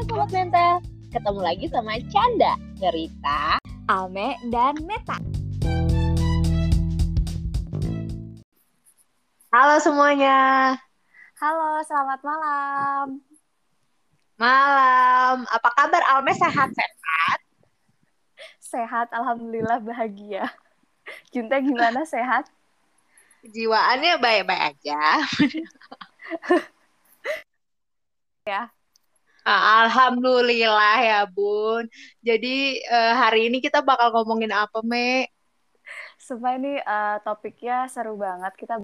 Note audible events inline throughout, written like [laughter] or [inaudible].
Halo Sobat Mental, ketemu lagi sama Canda, Cerita, Alme, dan Meta. Halo semuanya. Halo, selamat malam. Malam. Apa kabar Alme sehat-sehat? Sehat, alhamdulillah bahagia. Junta gimana sehat? Jiwaannya baik-baik aja. [laughs] ya. Alhamdulillah ya Bun. Jadi uh, hari ini kita bakal ngomongin apa Me? Supaya ini uh, topiknya seru banget. Kita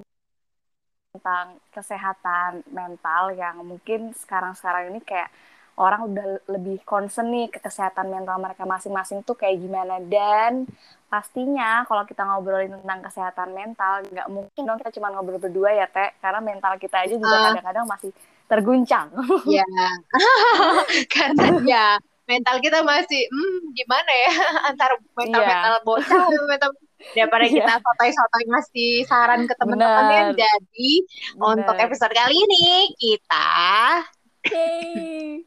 tentang kesehatan mental yang mungkin sekarang-sekarang ini kayak orang udah lebih concern nih ke kesehatan mental mereka masing-masing tuh kayak gimana dan pastinya kalau kita ngobrolin tentang kesehatan mental nggak mungkin dong kita cuma ngobrol berdua ya teh karena mental kita aja juga kadang-kadang masih terguncang. [laughs] Ya, [laughs] karena ya mental kita masih hmm, gimana ya [laughs] antara mental yeah. mental bocah mental daripada yeah. kita sotoy-sotoy ngasih saran ke teman-temannya. Jadi Bener. untuk episode kali ini kita Yeay.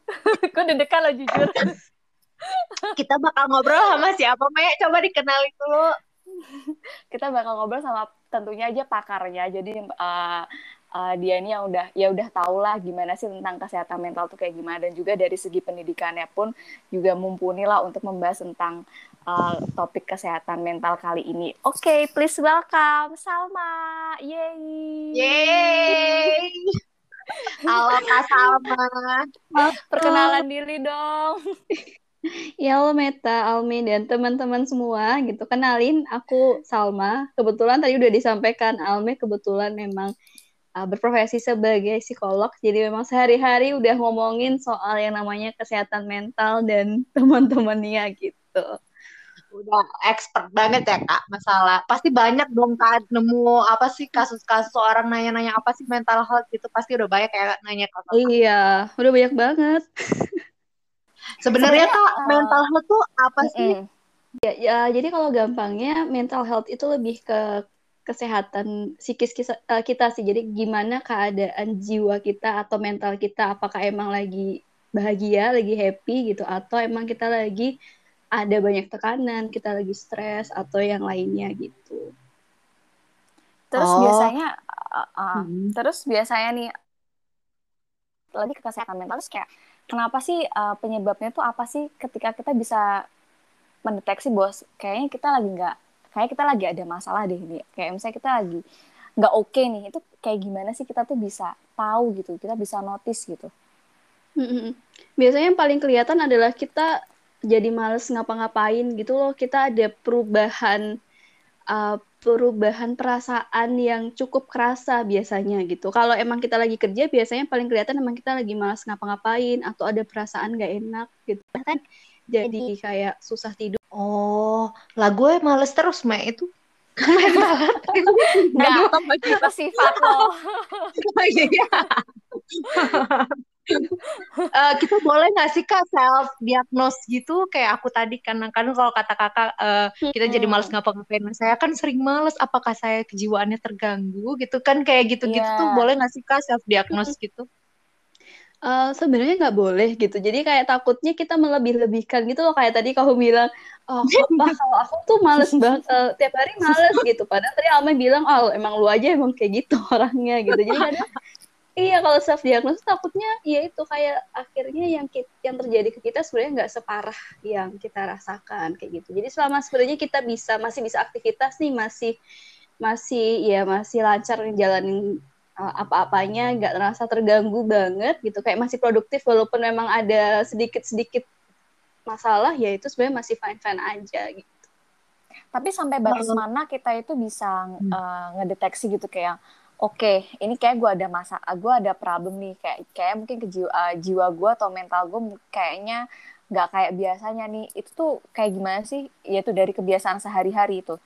Gue [laughs] deg-degan lo jujur. [laughs] kita bakal ngobrol sama siapa, Me? Coba dikenalin dulu. kita bakal ngobrol sama tentunya aja pakarnya. Jadi uh, uh, dia ini yang udah ya udah tau lah gimana sih tentang kesehatan mental tuh kayak gimana dan juga dari segi pendidikannya pun juga mumpuni lah untuk membahas tentang uh, topik kesehatan mental kali ini. Oke, okay, please welcome Salma. Yeay. Yeay. Halo Kak Salma. Perkenalan diri dong. Ya halo Meta, Almi, dan teman-teman semua gitu. Kenalin, aku Salma. Kebetulan tadi udah disampaikan, Almi kebetulan memang uh, berprofesi sebagai psikolog. Jadi memang sehari-hari udah ngomongin soal yang namanya kesehatan mental dan [laughs] teman-temannya gitu. Udah expert banget ya kak masalah. Pasti banyak dong kak nemu apa sih kasus-kasus orang nanya-nanya apa sih mental health gitu. Pasti udah banyak ya nanya kak. Iya, udah banyak banget. Sebenarnya kak mental health tuh apa sih? Mm -mm. Ya, ya, jadi kalau gampangnya mental health itu lebih ke kesehatan psikis eh, kita sih. Jadi gimana keadaan jiwa kita atau mental kita apakah emang lagi bahagia, lagi happy gitu atau emang kita lagi ada banyak tekanan, kita lagi stres atau yang lainnya gitu. Terus oh. biasanya uh, uh, hmm. terus biasanya nih lagi ke kesehatan mental terus kayak kenapa sih uh, penyebabnya tuh apa sih ketika kita bisa mendeteksi bos kayaknya kita lagi nggak kayak kita lagi ada masalah deh ini kayak misalnya kita lagi nggak oke okay nih itu kayak gimana sih kita tuh bisa tahu gitu kita bisa notice gitu biasanya yang paling kelihatan adalah kita jadi males ngapa-ngapain gitu loh kita ada perubahan uh, perubahan perasaan yang cukup kerasa biasanya gitu. Kalau emang kita lagi kerja biasanya paling kelihatan emang kita lagi malas ngapa-ngapain atau ada perasaan gak enak gitu kan. Jadi kayak susah tidur Oh, lah gue males terus, Mek. Itu banget. Itu sifat lo. [laughs] oh, iya. [laughs] uh, kita boleh nggak sih kak self diagnose gitu kayak aku tadi kan kan kalau kata kakak uh, kita hmm. jadi males ngapa-ngapain saya kan sering males apakah saya kejiwaannya terganggu gitu kan kayak gitu-gitu yeah. tuh boleh nggak sih kak self diagnose gitu Uh, sebenarnya nggak boleh gitu. Jadi kayak takutnya kita melebih-lebihkan gitu loh. Kayak tadi kamu bilang, oh [laughs] apa kalau aku tuh males banget, uh, tiap hari males gitu. Padahal tadi Alma bilang, oh emang lu aja emang kayak gitu [laughs] orangnya gitu. Jadi kadang, iya kalau self diagnosis takutnya ya itu kayak akhirnya yang kita, yang terjadi ke kita sebenarnya nggak separah yang kita rasakan kayak gitu. Jadi selama sebenarnya kita bisa masih bisa aktivitas nih masih masih ya masih lancar jalanin uh, apa-apanya nggak terasa terganggu banget gitu kayak masih produktif walaupun memang ada sedikit-sedikit masalah ya itu sebenarnya masih fine-fine aja gitu. Tapi sampai batas mana kita itu bisa uh, ngedeteksi gitu kayak oke okay, ini kayak gue ada masa gue ada problem nih kayak kayak mungkin ke jiwa, uh, jiwa gue atau mental gue kayaknya nggak kayak biasanya nih itu tuh kayak gimana sih yaitu dari kebiasaan sehari-hari itu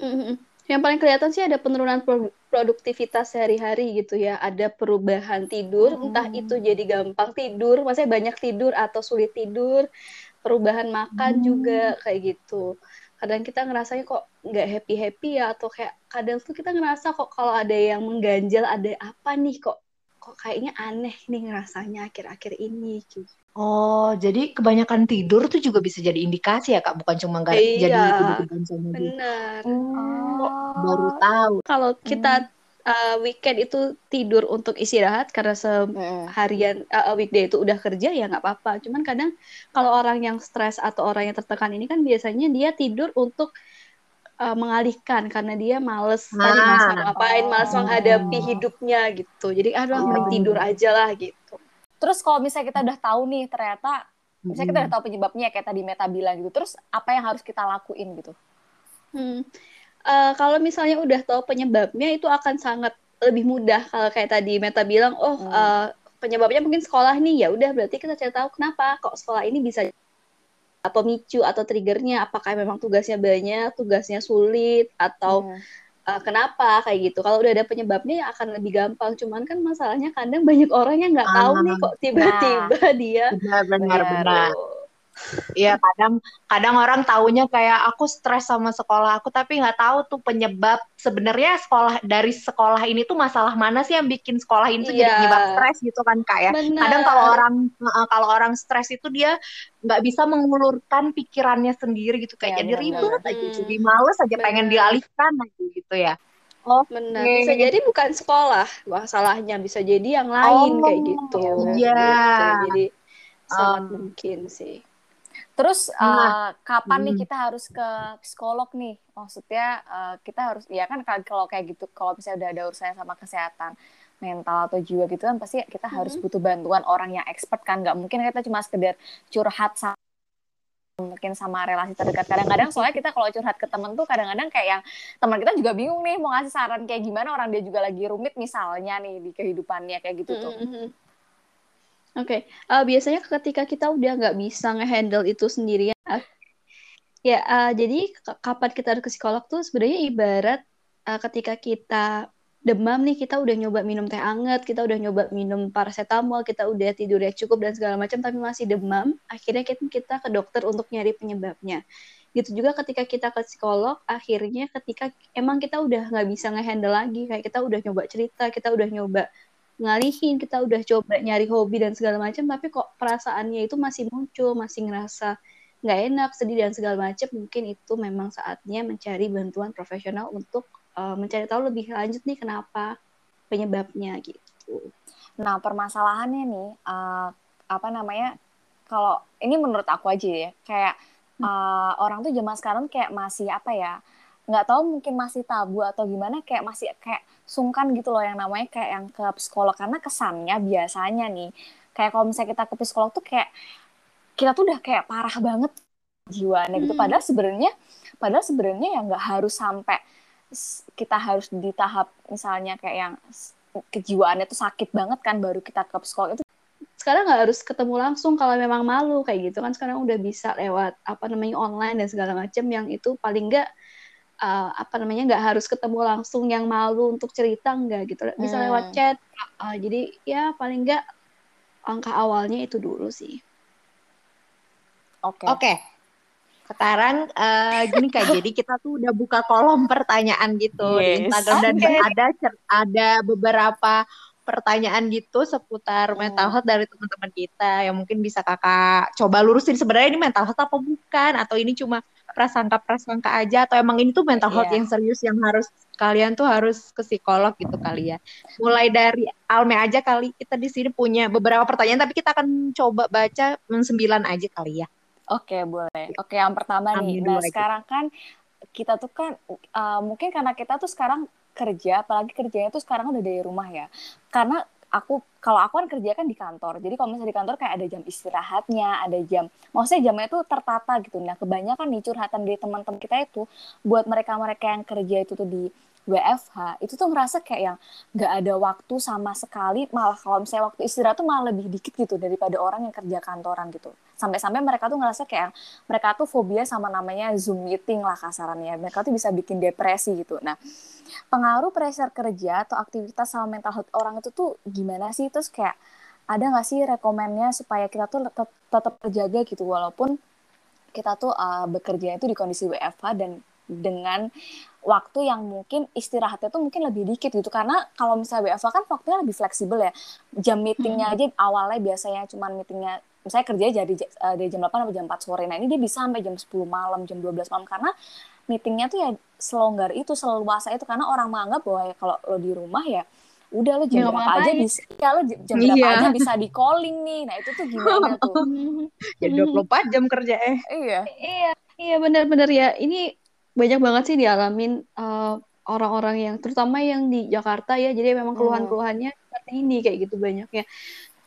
mm -hmm. Yang paling kelihatan sih ada penurunan produktivitas sehari-hari gitu ya. Ada perubahan tidur, hmm. entah itu jadi gampang tidur, maksudnya banyak tidur atau sulit tidur. Perubahan makan hmm. juga kayak gitu. Kadang kita ngerasanya kok nggak happy-happy ya, atau kayak kadang tuh kita ngerasa kok kalau ada yang mengganjal, ada apa nih kok kok kayaknya aneh nih ngerasanya akhir-akhir ini gitu. Oh, jadi kebanyakan tidur tuh juga bisa jadi indikasi ya, Kak? Bukan cuma nggak Iya. jadi tidur-tiduran sama dia. Bener. Oh. Baru tahu. Kalau kita uh, weekend itu tidur untuk istirahat karena seharian uh, weekday itu udah kerja ya nggak apa-apa. Cuman kadang kalau orang yang stres atau orang yang tertekan ini kan biasanya dia tidur untuk uh, mengalihkan karena dia males tadi Nah. males ngapain, males Oh. menghadapi hidupnya gitu. Jadi aduh Oh. mending tidur aja lah gitu. Terus kalau misalnya kita udah tahu nih ternyata misalnya kita udah tahu penyebabnya kayak tadi Meta bilang gitu. Terus apa yang harus kita lakuin gitu? Hmm. Eh, kalau misalnya udah tahu penyebabnya itu akan sangat lebih mudah kalau kayak tadi Meta bilang, oh Hmm. eh, penyebabnya mungkin sekolah nih ya udah berarti kita cari tahu kenapa kok sekolah ini bisa pemicu atau triggernya apakah memang tugasnya banyak, tugasnya sulit atau Hmm. eh, kenapa kayak gitu. Kalau udah ada penyebabnya ya akan lebih gampang. Cuman kan masalahnya kadang banyak orang yang nggak tahu nih kok tiba-tiba dia Benar, benar, Benar. benar. Iya, kadang kadang orang taunya kayak aku stres sama sekolah aku, tapi nggak tahu tuh penyebab sebenarnya sekolah dari sekolah ini tuh masalah mana sih yang bikin sekolah ini tuh jadi Iya. penyebab stres gitu kan kak ya. benar. Kadang kalau orang kalau orang stres itu dia nggak bisa mengulurkan pikirannya sendiri gitu kayak Iya, jadi ribet aja, Hmm. jadi males aja pengen Benar. dialihkan aja gitu ya. Oh, Benar. Oke. Bisa jadi bukan sekolah masalahnya, bisa jadi yang lain Oh, kayak gitu. iya. Gitu. Jadi sangat Um, mungkin sih. Terus Nah. eh, kapan nih Hmm. kita harus ke psikolog nih? Maksudnya eh, kita harus ya kan kal- kalau kayak gitu kalau misalnya udah ada urusannya sama kesehatan mental atau jiwa gitu kan pasti kita harus Mhm. butuh bantuan orang yang expert kan nggak mungkin kita cuma sekedar curhat sama mungkin sama relasi terdekat kadang-kadang soalnya kita kalau curhat ke temen tuh kadang-kadang kayak yang teman kita juga bingung nih mau ngasih saran kayak gimana orang dia juga lagi rumit misalnya nih di kehidupannya kayak gitu tuh Mhm. Oke, eh, biasanya ketika kita udah nggak bisa ngehandle itu sendirian, eh, ya eh, jadi kapan kita harus ke psikolog tuh sebenarnya ibarat eh, ketika kita demam nih kita udah nyoba minum teh anget, kita udah nyoba minum paracetamol, kita udah tidurnya cukup dan segala macam tapi masih demam, akhirnya kita, kita ke dokter untuk nyari penyebabnya. Gitu juga ketika kita ke psikolog, akhirnya ketika emang kita udah nggak bisa ngehandle lagi, kayak kita udah nyoba cerita, kita udah nyoba ngalihin, kita udah coba nyari hobi dan segala macam, tapi kok perasaannya itu masih muncul, masih ngerasa nggak enak, sedih dan segala macam, mungkin itu memang saatnya mencari bantuan profesional untuk uh, mencari tahu lebih lanjut nih kenapa penyebabnya gitu. Nah, permasalahannya nih, eh, apa namanya, kalau ini menurut aku aja ya, kayak eh, orang tuh zaman sekarang kayak masih apa ya, nggak tahu mungkin masih tabu atau gimana, kayak masih kayak sungkan gitu loh yang namanya kayak yang ke psikolog karena kesannya biasanya nih, kayak kalau misalnya kita ke psikolog tuh kayak kita tuh udah kayak parah banget jiwaannya gitu. Hmm. Padahal sebenarnya, padahal sebenarnya ya nggak harus sampai kita harus di tahap misalnya kayak yang kejiwaannya tuh sakit banget kan baru kita ke psikolog itu Sekarang nggak harus ketemu langsung kalau memang malu kayak gitu kan sekarang udah bisa lewat apa namanya online dan segala macam yang itu paling nggak uh, apa namanya nggak harus ketemu langsung yang malu untuk cerita nggak gitu bisa Hmm. lewat chat Uh, jadi ya paling nggak langkah awalnya itu dulu sih. oke Oke. Sekarang eh, gini kak, jadi kita tuh udah buka kolom pertanyaan gitu di Yes. Instagram dan Oke. ada ada beberapa pertanyaan gitu seputar Hmm. mental health dari teman-teman kita yang mungkin bisa kakak coba lurusin sebenarnya ini mental health apa bukan atau ini cuma prasangka-prasangka aja atau emang ini tuh mental health Iya. yang serius yang harus kalian tuh harus ke psikolog gitu kali ya. Mulai dari Alme aja kali kita di sini punya beberapa pertanyaan tapi kita akan coba baca sembilan aja kali ya. oke boleh oke yang pertama nih Ambil nah dulu aja. sekarang kan kita tuh kan uh, mungkin karena kita tuh sekarang kerja apalagi kerjanya tuh sekarang udah dari rumah ya. Karena aku kalau aku kan kerja kan di kantor jadi kalau misalnya di kantor kayak ada jam istirahatnya ada jam maksudnya jamnya itu tertata gitu. Nah kebanyakan nih curhatan dari teman-teman kita itu buat mereka-mereka yang kerja itu tuh di WFH itu tuh ngerasa kayak yang nggak ada waktu sama sekali malah kalau misalnya waktu istirahat tuh malah lebih dikit gitu daripada orang yang kerja kantoran gitu. Sampai-sampai mereka tuh ngerasa kayak mereka tuh fobia sama namanya zoom meeting lah kasarannya. Mereka tuh bisa bikin depresi gitu. Nah pengaruh pressure kerja atau aktivitas sama mental health orang itu tuh gimana sih? Terus kayak ada nggak sih rekomennya supaya kita tuh tetap tetap terjaga gitu? Walaupun kita tuh uh, bekerja itu di kondisi WFH dan dengan waktu yang mungkin istirahatnya tuh mungkin lebih dikit gitu. Karena kalau misalnya WFH kan waktunya lebih fleksibel ya. Jam meetingnya aja awalnya biasanya cuman meetingnya misalnya kerja jadi uh, dari jam 8 sampai jam 4 sore. Nah ini dia bisa sampai jam 10 malam jam 12 malam. Karena meetingnya tuh ya selonggar itu seluasa itu. Karena orang menganggap bahwa ya kalau lo di rumah ya udah lo jam ya, berapa aja bisa ya lo jam berapa iya. aja bisa di calling nih. Nah itu tuh gimana [laughs] tuh? Ya 24 jam kerja eh. Iya. Iya iya benar-benar ya. Ini banyak banget sih dialamin uh, orang-orang yang terutama yang di Jakarta ya. Jadi memang keluhan-keluhannya seperti ini kayak gitu banyak ya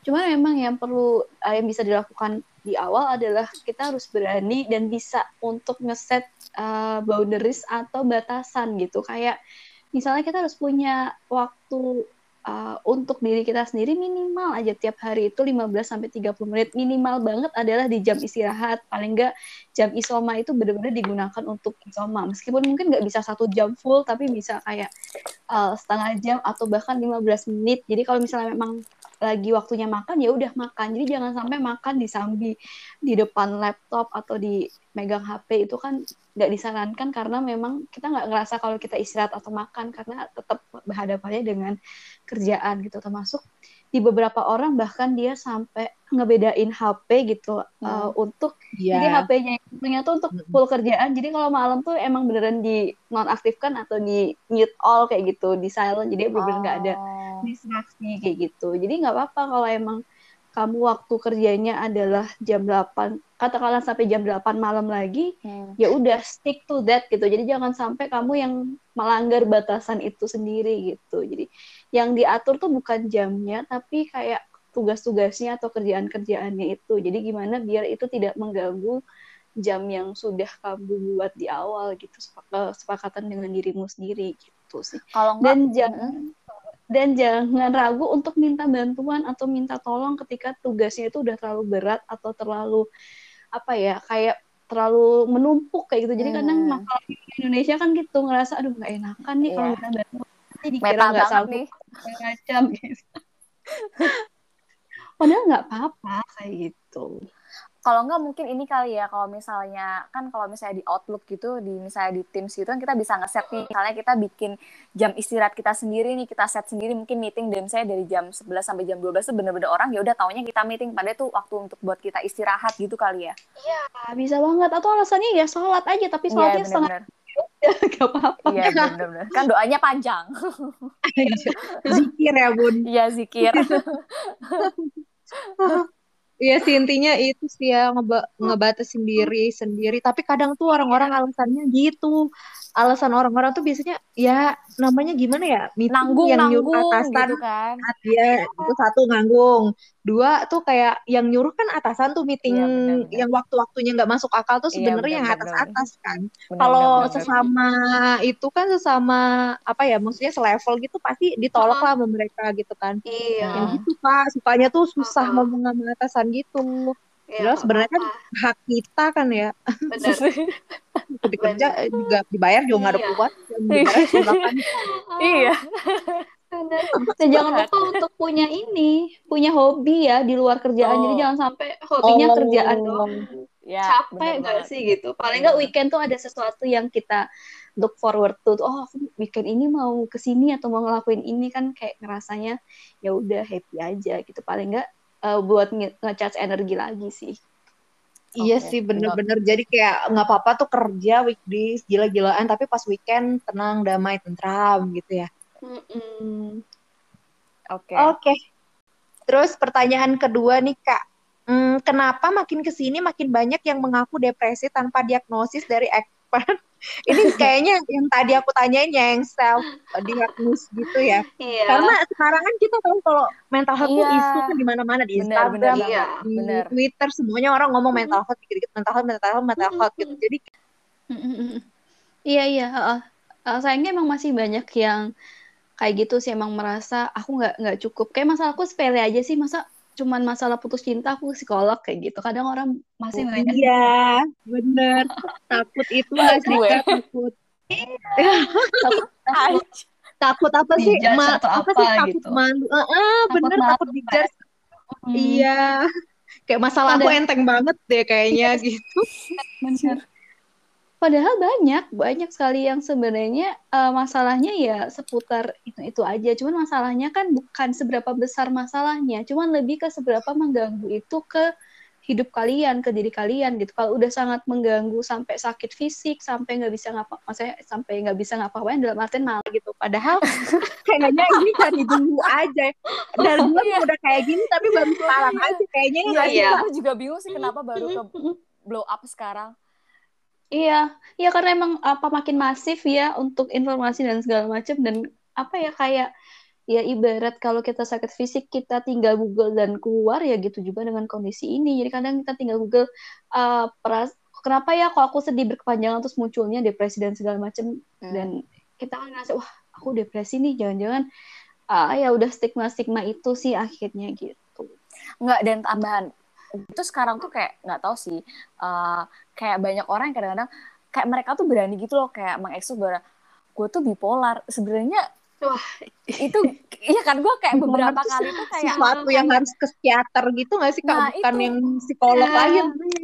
cuma memang yang perlu yang bisa dilakukan di awal adalah kita harus berani dan bisa untuk ngeset uh, boundaries atau batasan gitu. Kayak misalnya kita harus punya waktu uh, untuk diri kita sendiri minimal aja tiap hari itu 15 sampai 30 menit. Minimal banget adalah di jam istirahat. Paling enggak jam isoma itu benar-benar digunakan untuk isoma. Meskipun mungkin nggak bisa satu jam full tapi bisa kayak uh, setengah jam atau bahkan 15 menit. Jadi kalau misalnya memang lagi waktunya makan ya udah makan. Jadi jangan sampai makan di sambi di depan laptop atau di megang HP itu kan nggak disarankan karena memang kita nggak ngerasa kalau kita istirahat atau makan. Karena tetap berhadapannya dengan kerjaan gitu termasuk di beberapa orang bahkan dia sampai ngebedain HP gitu hmm. uh, untuk yeah. jadi HP-nya punya tuh untuk hmm. full kerjaan jadi kalau malam tuh emang beneran di nonaktifkan atau di mute all kayak gitu di silent jadi bener-bener nggak oh. ada distraksi kayak gitu jadi nggak apa-apa kalau emang kamu waktu kerjanya adalah jam 8 katakanlah sampai jam 8 malam lagi hmm. ya udah stick to that gitu jadi jangan sampai kamu yang melanggar batasan itu sendiri gitu jadi yang diatur tuh bukan jamnya tapi kayak tugas-tugasnya atau kerjaan-kerjaannya itu. Jadi gimana biar itu tidak mengganggu jam yang sudah kamu buat di awal gitu sepakatan dengan dirimu sendiri gitu sih. Kalau dan jangan dan jangan ragu untuk minta bantuan atau minta tolong ketika tugasnya itu udah terlalu berat atau terlalu apa ya kayak terlalu menumpuk kayak gitu. Jadi hmm. kadang masalah di Indonesia kan gitu ngerasa aduh nggak enakan nih yeah. kalau minta bantuan jadi dikira nggak sanggup macam gitu. [laughs] Padahal nggak apa-apa kayak gitu. Kalau enggak mungkin ini kali ya kalau misalnya kan kalau misalnya di Outlook gitu di misalnya di Teams gitu kan kita bisa ngeset nih. Misalnya kita bikin jam istirahat kita sendiri nih kita set sendiri mungkin meeting dan saya dari jam 11 sampai jam 12 tuh bener-bener orang ya udah taunya kita meeting. Pada tuh waktu untuk buat kita istirahat gitu kali ya. Iya bisa banget. Atau alasannya ya sholat aja tapi iya, sholatnya ya, setengah [laughs] gak apa-apa. Iya bener-bener kan doanya panjang. Zikir ya bun. Iya zikir [laughs] Iya sih intinya itu sih ya ngeba ngebatasin diri sendiri. Tapi kadang tuh orang-orang alasannya gitu. Alasan orang-orang tuh biasanya ya namanya gimana ya? nanggung yang nanggung atasan, gitu kan. Iya, itu satu nganggung. Dua tuh kayak yang nyuruh kan atasan tuh meeting ya, bener, bener. yang waktu-waktunya nggak masuk akal tuh iya, sebenarnya ya, yang atas-atas kan. Kalau sesama itu kan sesama apa ya? Maksudnya selevel gitu pasti ditolak lah sama mereka gitu kan. Iya. Yang gitu Pak, sukanya tuh susah uh -huh. ngomong sama atasan gitu. Ya, sebenarnya kan hak kita kan ya. Benar. [laughs] kerja juga dibayar juga nggak ada iya. kuat. Iya. Dan [laughs] jangan lupa untuk punya ini, punya hobi ya di luar kerjaan. Oh. Jadi jangan sampai hobinya oh. kerjaan doang. Ya, Capek gak sih gitu. Paling nggak weekend tuh ada sesuatu yang kita look forward to. Oh, aku weekend ini mau ke sini atau mau ngelakuin ini kan kayak ngerasanya ya udah happy aja gitu. Paling nggak uh, buat nge-charge energi lagi sih. Iya okay. sih bener-bener jadi kayak nggak apa-apa tuh kerja weekdays gila-gilaan tapi pas weekend tenang damai tentram gitu ya. Oke. Mm Oke. Okay. Okay. Terus pertanyaan kedua nih kak, hmm, kenapa makin ke sini makin banyak yang mengaku depresi tanpa diagnosis dari expert [laughs] ini kayaknya yang tadi aku tanyain ya yang self diagnose gitu ya. Iya. Karena sekarang kan kita tahu kalau mental health iya. itu isu kan di mana-mana di Instagram, bener, iya, di bener. Twitter semuanya orang ngomong mental health dikit-dikit mental health, mental health, mental health gitu. Jadi Iya iya, uh, uh, sayangnya emang masih banyak yang kayak gitu sih emang merasa aku nggak nggak cukup. Kayak masalahku sepele aja sih, masa cuman masalah putus cinta aku psikolog kayak gitu. Kadang orang masih oh, iya. Bener. Takut itu nggak sih takut. Takut. Takut apa sih? Ma atau apa, apa sih takut gitu. malu? Ah uh, bener takut dijudge. Hmm. iya. Kayak masalah aku enteng banget deh kayaknya gitu. Bener Padahal banyak, banyak sekali yang sebenarnya uh, masalahnya ya seputar itu-itu aja. Cuman masalahnya kan bukan seberapa besar masalahnya, cuman lebih ke seberapa mengganggu itu ke hidup kalian, ke diri kalian gitu. Kalau udah sangat mengganggu sampai sakit fisik, sampai nggak bisa ngapa, maksudnya sampai nggak bisa ngapa-ngapain dalam artian malah gitu. Padahal [laughs] kayaknya ini dari dulu aja. Dari dulu iya. udah kayak gini, tapi baru sekarang aja kayaknya. Iya, iya. Aku juga bingung sih kenapa baru ke blow up sekarang. Iya, iya karena emang apa makin masif ya untuk informasi dan segala macam dan apa ya kayak ya ibarat kalau kita sakit fisik kita tinggal Google dan keluar ya gitu juga dengan kondisi ini. Jadi kadang kita tinggal Google uh, peras kenapa ya kalau aku sedih berkepanjangan terus munculnya depresi dan segala macam hmm. dan kita kan ngerasa wah aku depresi nih jangan-jangan uh, ya udah stigma stigma itu sih akhirnya gitu. Nggak dan tambahan itu sekarang tuh kayak nggak tahu sih uh, kayak banyak orang yang kadang-kadang kayak mereka tuh berani gitu loh kayak mengekspos bahwa gue tuh bipolar. Sebenarnya Wah, itu iya kan gue kayak beberapa kali tuh kayak sesuatu yang harus ke psikiater gitu gak sih nah, bukan itu, yang psikolog ya, lagi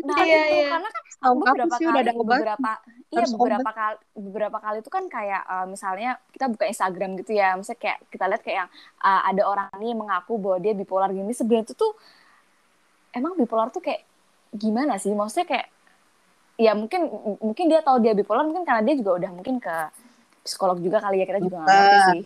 nah iya, itu iya. karena kan Tau beberapa sih kali udah ada beberapa iya beberapa obat. kali beberapa kali itu kan kayak uh, misalnya kita buka Instagram gitu ya misalnya kayak kita lihat kayak yang uh, ada orang nih mengaku bahwa dia bipolar gini sebenarnya itu tuh emang bipolar tuh kayak gimana sih maksudnya kayak ya mungkin mungkin dia tahu dia bipolar mungkin karena dia juga udah mungkin ke psikolog juga kali ya kita juga nggak ngerti sih.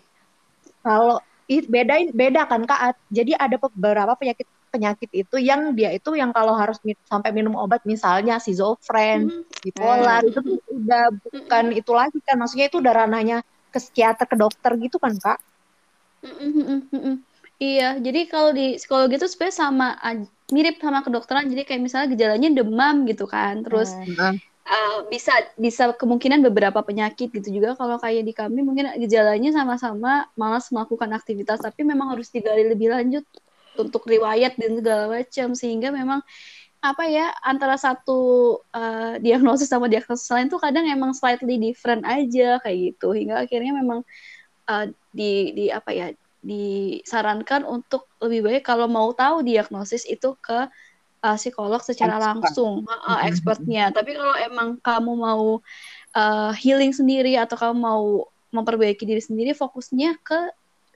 Kalau beda beda kan kak. Jadi ada beberapa penyakit penyakit itu yang dia itu yang kalau harus mi sampai minum obat misalnya schizofren, mm bipolar mm itu udah bukan mm -hmm. itu lagi kan. Maksudnya itu udah ranahnya ke psikiater ke dokter gitu kan kak. Mm -hmm. Iya, jadi kalau di psikologi itu sebenarnya sama mirip sama kedokteran. Jadi kayak misalnya gejalanya demam gitu kan, terus mm -hmm uh, bisa bisa kemungkinan beberapa penyakit gitu juga. Kalau kayak di kami mungkin gejalanya sama-sama malas melakukan aktivitas tapi memang harus digali lebih lanjut untuk riwayat dan segala macam. Sehingga memang apa ya antara satu uh, diagnosis sama diagnosis lain tuh kadang emang slightly different aja kayak gitu. Hingga akhirnya memang uh, di di apa ya disarankan untuk lebih baik kalau mau tahu diagnosis itu ke uh, psikolog secara Expert. langsung. Uh, expertnya. Tapi kalau emang kamu mau uh, healing sendiri atau kamu mau memperbaiki diri sendiri fokusnya ke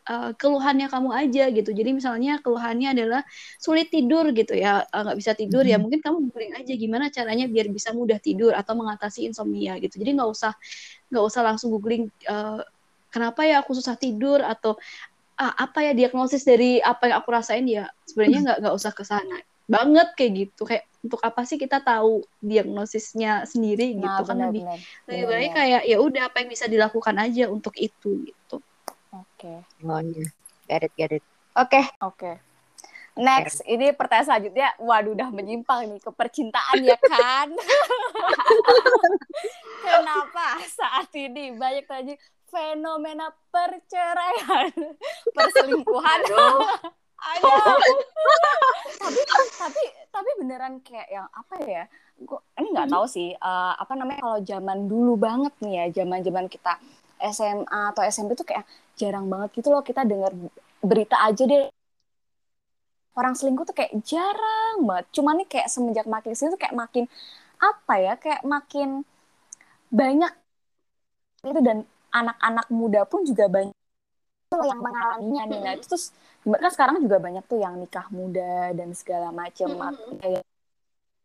uh, keluhannya kamu aja gitu. Jadi misalnya keluhannya adalah sulit tidur gitu ya nggak uh, bisa tidur mm-hmm. ya mungkin kamu googling aja gimana caranya biar bisa mudah tidur atau mengatasi insomnia gitu. Jadi nggak usah nggak usah langsung googling uh, kenapa ya aku susah tidur atau ah, apa ya diagnosis dari apa yang aku rasain ya sebenarnya nggak nggak usah ke sana. Banget kayak gitu kayak untuk apa sih kita tahu diagnosisnya sendiri? Nah, gitu bener, kan lebih bener, lebih bener, baik kayak ya udah apa yang bisa dilakukan aja untuk itu gitu. Oke. Okay. oh iya. Get it get it. Oke. Okay. oke okay. Next, ini pertanyaan selanjutnya, waduh udah menyimpang nih ke percintaan ya kan? [laughs] Kenapa saat ini banyak tadi fenomena perceraian, [laughs] perselingkuhan? Aduh. [laughs] tapi tapi tapi beneran kayak yang apa ya? Gua ini nggak hmm. tahu sih uh, apa namanya kalau zaman dulu banget nih ya, zaman-zaman kita SMA atau SMP tuh kayak jarang banget gitu loh kita dengar berita aja deh orang selingkuh tuh kayak jarang banget. Cuman nih kayak semenjak makin sini tuh kayak makin apa ya? Kayak makin banyak itu dan anak-anak muda pun juga banyak yang mengalaminya nih. Nah, itu terus kan sekarang juga banyak tuh yang nikah muda dan segala macam kayak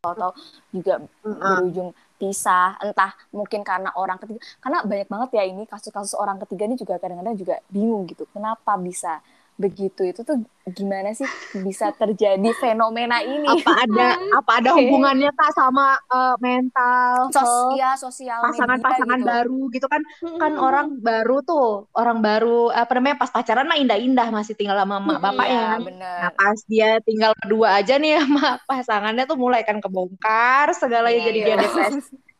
atau juga berujung pisah entah mungkin karena orang ketiga. Karena banyak banget ya ini kasus-kasus orang ketiga ini juga kadang-kadang juga bingung gitu. Kenapa bisa begitu itu tuh gimana sih bisa terjadi fenomena ini? Apa ada [laughs] apa ada hubungannya kak sama uh, mental Sos ya, sosial pasangan-pasangan gitu. baru gitu kan kan orang baru tuh orang baru apa namanya pas pacaran mah indah-indah masih tinggal sama mak bapak ya. kan nah pas dia tinggal berdua aja nih sama [laughs] pasangannya tuh mulai kan kebongkar segalanya yeah, jadi yeah. dia depresi. [laughs]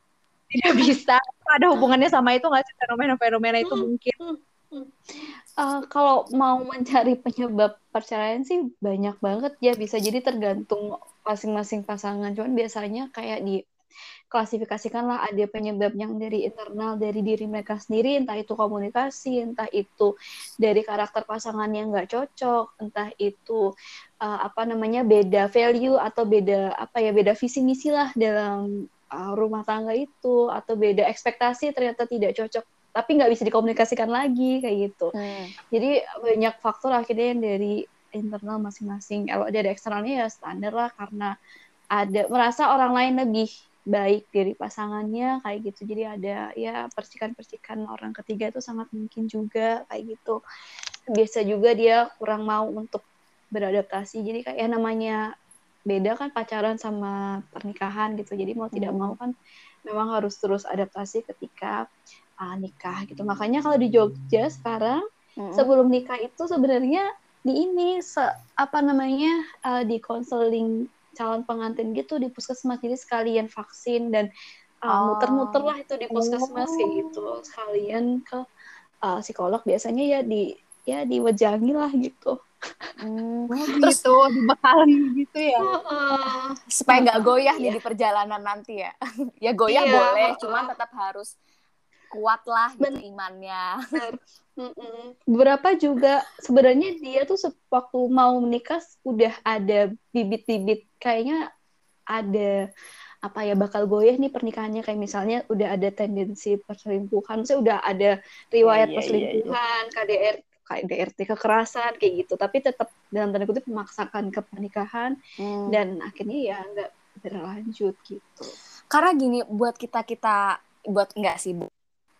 Tidak bisa. Ada hubungannya sama itu nggak sih? Fenomena-fenomena itu mungkin uh, kalau mau mencari penyebab perceraian sih banyak banget ya bisa jadi tergantung masing-masing pasangan. Cuman biasanya kayak di klasifikasikan lah ada penyebab yang dari internal dari diri mereka sendiri entah itu komunikasi entah itu dari karakter pasangan yang nggak cocok entah itu uh, apa namanya beda value atau beda apa ya beda visi misi lah dalam uh, rumah tangga itu atau beda ekspektasi ternyata tidak cocok tapi nggak bisa dikomunikasikan lagi kayak gitu. Hmm. jadi banyak faktor akhirnya yang dari internal masing-masing. Kalau ada eksternalnya ya standar lah karena ada merasa orang lain lebih baik dari pasangannya kayak gitu. Jadi ada ya percikan-percikan orang ketiga itu sangat mungkin juga kayak gitu. Biasa juga dia kurang mau untuk beradaptasi. Jadi kayak namanya beda kan pacaran sama pernikahan gitu. Jadi mau hmm. tidak mau kan memang harus terus adaptasi ketika uh, nikah gitu. Makanya kalau di Jogja sekarang hmm. sebelum nikah itu sebenarnya di ini se, apa namanya uh, di konseling calon pengantin gitu di puskesmas. Jadi sekalian vaksin dan uh, muter-muter lah itu di puskesmas kayak gitu. Sekalian ke uh, psikolog biasanya ya di ya diwajangi lah gitu. Hmm, terus gitu, dibekali gitu ya. Uh, supaya nggak goyah nih iya. di perjalanan nanti ya. [laughs] ya goyah iya, boleh, uh, cuman tetap harus kuat lah gitu imannya. Beberapa [laughs] juga sebenarnya dia tuh waktu mau menikah udah ada bibit-bibit. Kayaknya ada apa ya bakal goyah nih pernikahannya. Kayak misalnya udah ada tendensi perselingkuhan, saya udah ada riwayat yeah, yeah, perselingkuhan, yeah, yeah. KDR kayak DRT kekerasan kayak gitu. Tapi tetap dalam tanda kutip memaksakan ke pernikahan. Hmm. dan akhirnya ya nggak berlanjut gitu. Karena gini buat kita kita buat enggak sih bu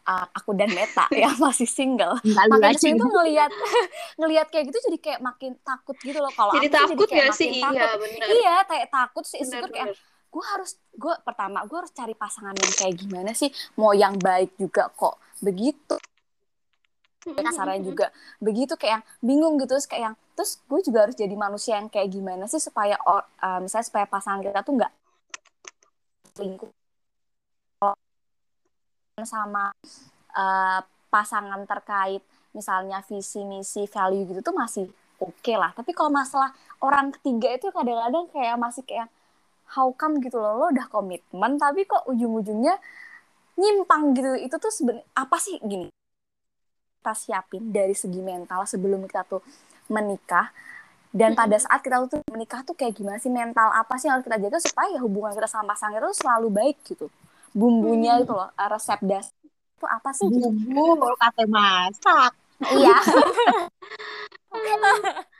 uh, aku dan Meta [laughs] ya masih single. Makanya sih itu ngelihat [laughs] ngelihat kayak gitu jadi kayak makin takut gitu loh. Kalau jadi takut jadi kayak ya sih? iya benar iya kayak takut sih. Insecure kayak gue harus gue pertama gue harus cari pasangan yang kayak gimana sih? Mau yang baik juga kok. Begitu. Kasarnya juga begitu kayak yang bingung gitu. Terus kayak yang terus gue juga harus jadi manusia yang kayak gimana sih supaya uh, misalnya supaya pasangan kita tuh nggak lingkup sama uh, pasangan terkait misalnya visi misi value gitu tuh masih oke okay lah. Tapi kalau masalah orang ketiga itu kadang-kadang kayak masih kayak how come? gitu loh. Lo udah komitmen tapi kok ujung-ujungnya nyimpang gitu. Itu tuh sebenarnya apa sih gini? Kita siapin dari segi mental sebelum kita tuh menikah. Dan pada saat kita tuh menikah tuh kayak gimana sih? Mental apa sih yang harus kita jaga supaya hubungan kita sama pasangan itu selalu baik gitu bumbunya hmm. itu loh resep das itu apa sih bumbu [laughs] kate masak iya [laughs] [laughs]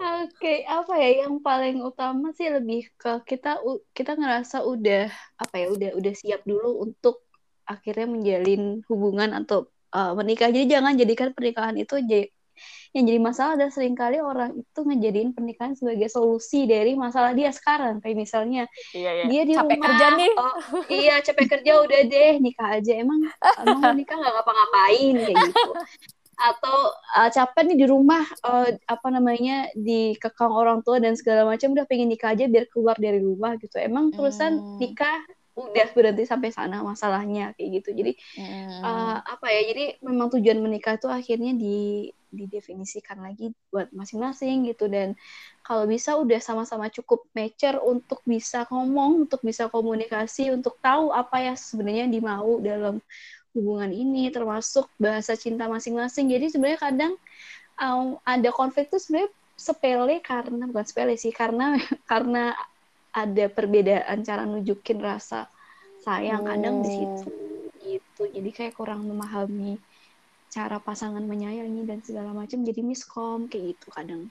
Oke, okay, apa ya yang paling utama sih lebih ke kita kita ngerasa udah apa ya udah udah siap dulu untuk akhirnya menjalin hubungan atau uh, menikah. Jadi jangan jadikan pernikahan itu yang jadi masalah dan sering kali orang itu ngejadiin pernikahan sebagai solusi dari masalah dia sekarang kayak misalnya iya, iya. dia di capek rumah kerja nih oh, iya capek kerja udah deh nikah aja emang emang nikah nggak ngapa-ngapain kayak gitu atau uh, capek nih di rumah uh, apa namanya dikekang orang tua dan segala macam udah pengen nikah aja biar keluar dari rumah gitu emang terusan hmm. nikah udah berhenti sampai sana masalahnya kayak gitu. Jadi hmm. uh, apa ya jadi memang tujuan menikah itu akhirnya di didefinisikan lagi buat masing-masing gitu. Dan kalau bisa udah sama-sama cukup mature untuk bisa ngomong untuk bisa komunikasi untuk tahu apa ya sebenarnya dimau dalam hubungan ini termasuk bahasa cinta masing-masing. Jadi sebenarnya kadang um, ada konflik tuh sebenarnya sepele karena bukan sepele sih karena [laughs] karena ada perbedaan cara nunjukin rasa sayang kadang di situ gitu. Jadi kayak kurang memahami cara pasangan menyayangi dan segala macam jadi miskom kayak gitu kadang.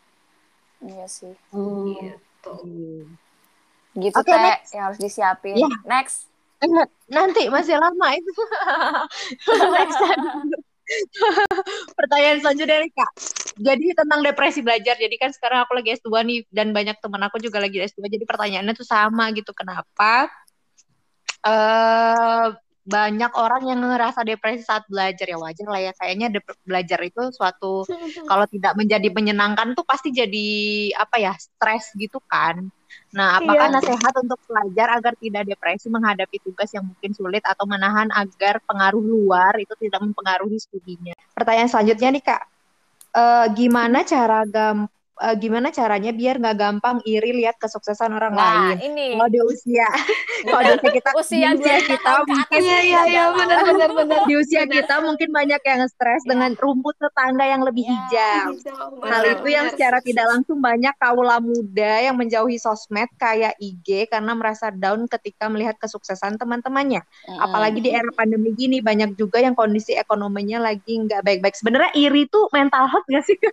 Iya sih. Oh. gitu gitu okay, kayak yang harus disiapin. Yeah. next. Nanti masih lama itu. [laughs] Next [laughs] [laughs] Pertanyaan selanjutnya nih Kak. Jadi tentang depresi belajar. Jadi kan sekarang aku lagi S2 nih dan banyak teman aku juga lagi S2. Jadi pertanyaannya tuh sama gitu. Kenapa uh, banyak orang yang ngerasa depresi saat belajar. Ya wajar lah ya kayaknya belajar itu suatu [laughs] kalau tidak menjadi menyenangkan tuh pasti jadi apa ya stres gitu kan. Nah apakah iya. nasihat untuk pelajar agar tidak depresi menghadapi tugas yang mungkin sulit atau menahan agar pengaruh luar itu tidak mempengaruhi studinya? Pertanyaan selanjutnya nih kak. Uh, gimana cara gam uh, gimana caranya biar nggak gampang iri lihat kesuksesan orang nah, lain. ini. Kalau di usia, [laughs] kalau di usia kita, usia, di usia kita mungkin Iya iya iya benar benar benar. di usia kita mungkin banyak yang stres Ya. dengan rumput tetangga yang lebih Ya, hijau. Hal benar, itu yang benar. secara tidak langsung banyak kaula muda yang menjauhi sosmed kayak IG karena merasa down ketika melihat kesuksesan teman-temannya. Apalagi di era pandemi gini banyak juga yang kondisi ekonominya lagi nggak baik-baik. Sebenarnya iri tuh mental health nggak sih? [laughs]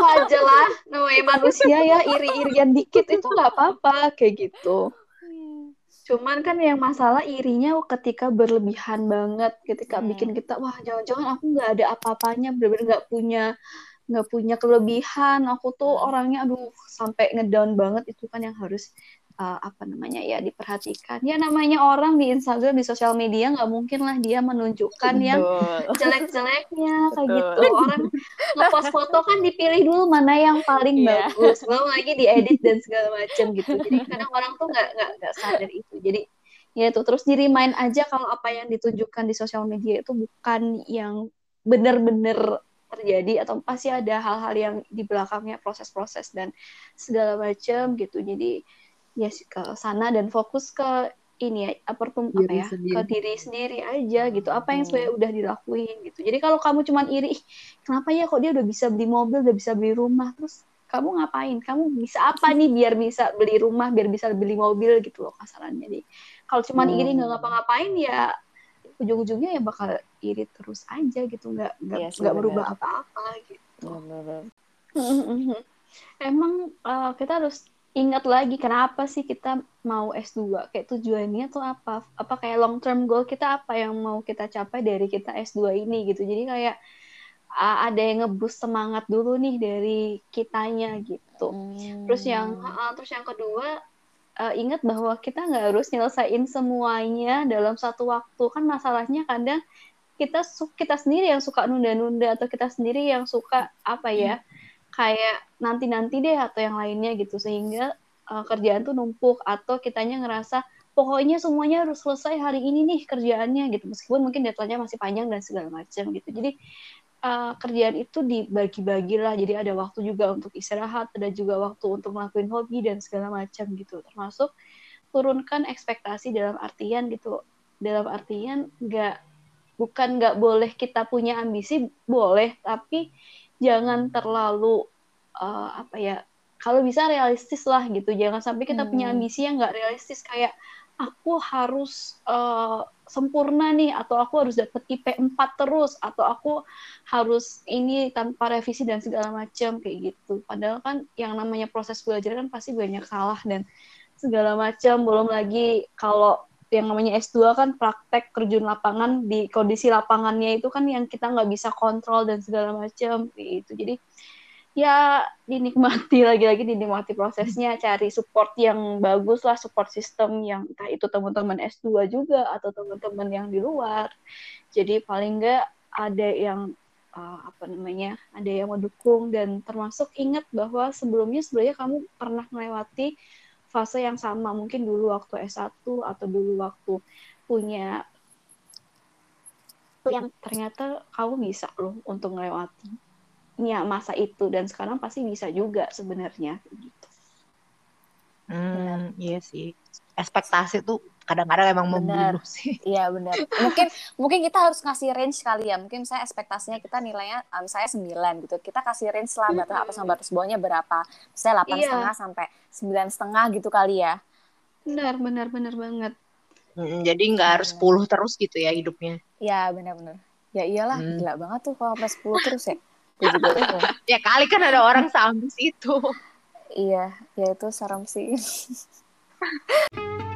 Wajar lah, namanya manusia ya iri-irian dikit itu nggak apa-apa kayak gitu. Cuman kan yang masalah irinya ketika berlebihan banget, ketika Hmm. bikin kita wah jangan-jangan aku nggak ada apa-apanya, bener-bener nggak punya nggak punya kelebihan, aku tuh Hmm. orangnya aduh sampai ngedown banget itu kan yang harus uh, apa namanya ya diperhatikan. Ya namanya orang di Instagram di sosial media nggak mungkin lah dia menunjukkan yang betul. jelek-jeleknya kayak gitu orang ngepost foto kan dipilih dulu mana yang paling Iya. bagus belum lagi diedit dan segala macam gitu jadi kadang orang tuh nggak nggak nggak sadar itu jadi ya itu terus di remind aja kalau apa yang ditunjukkan di sosial media itu bukan yang benar-benar terjadi atau pasti ada hal-hal yang di belakangnya proses-proses dan segala macam gitu jadi ya ke sana dan fokus ke ini ya apa tuh apa ya sendiri. ke diri sendiri aja gitu. Apa yang sebenarnya udah dilakuin gitu. Jadi kalau kamu cuman iri "Ih, kenapa ya kok dia udah bisa beli mobil udah bisa beli rumah? Terus kamu ngapain? Kamu bisa apa nih biar bisa beli rumah biar bisa beli mobil gitu loh kasarannya. Jadi kalau cuman Hmm. iri nggak ngapa-ngapain ya ujung-ujungnya ya bakal iri terus aja gitu. Nggak nggak Iya sih, nggak berubah apa-apa gitu. Bener-bener. [laughs] Emang uh, kita harus ingat lagi kenapa sih kita mau S2? Kayak tujuannya tuh apa? Apa kayak long term goal kita apa yang mau kita capai dari kita S2 ini gitu. Jadi kayak ada yang ngeboost semangat dulu nih dari kitanya gitu. Hmm. Terus yang uh, terus yang kedua uh, ingat bahwa kita nggak harus nyelesain semuanya dalam satu waktu. Kan masalahnya kadang kita kita sendiri yang suka nunda-nunda atau kita sendiri yang suka apa ya? Kayak nanti-nanti deh atau yang lainnya gitu. Sehingga uh, kerjaan tuh numpuk atau kitanya ngerasa pokoknya semuanya harus selesai hari ini nih kerjaannya gitu. Meskipun mungkin deadline-nya masih panjang dan segala macam gitu. Jadi uh, kerjaan itu dibagi-bagi lah jadi ada waktu juga untuk istirahat ada juga waktu untuk ngelakuin hobi dan segala macam gitu. Termasuk turunkan ekspektasi dalam artian gitu. Dalam artian nggak bukan nggak boleh kita punya ambisi boleh tapi jangan terlalu uh, apa ya kalau bisa realistis lah gitu. Jangan sampai kita punya Hmm. ambisi yang nggak realistis kayak aku harus uh, sempurna nih atau aku harus dapet IP 4 terus atau aku harus ini tanpa revisi dan segala macam kayak gitu. Padahal kan yang namanya proses belajar kan pasti banyak salah dan segala macam belum lagi kalau yang namanya S2 kan praktek terjun lapangan di kondisi lapangannya itu kan yang kita nggak bisa kontrol dan segala macam gitu. Jadi ya dinikmati [laughs] lagi-lagi dinikmati prosesnya cari support yang bagus lah support system yang entah itu teman-teman S2 juga atau teman-teman yang di luar. Jadi paling nggak ada yang uh, apa namanya ada yang mendukung dan termasuk ingat bahwa sebelumnya sebenarnya kamu pernah melewati fase yang sama mungkin dulu waktu S1 atau dulu waktu punya yang ternyata kamu bisa loh untuk melewati ya, masa itu dan sekarang pasti bisa juga sebenarnya gitu. Hmm, iya sih. Ekspektasi tuh kadang-kadang emang Benar. membunuh sih. Iya benar. Mungkin mungkin kita harus ngasih range kali ya. Mungkin saya ekspektasinya kita nilainya um, saya 9 gitu. Kita kasih range lah batas atas sama batas bawahnya berapa. Misalnya delapan Iya. setengah sampai sembilan setengah gitu kali ya. Benar, benar, benar banget. Hmm, jadi nggak harus 10 terus gitu ya hidupnya. Iya benar-benar. Ya iyalah Hmm. gila banget tuh kalau sampai 10 terus ya. Juga [laughs] bingung. Ya kali kan ada orang seambis itu. iya, ya itu serem sih. [laughs]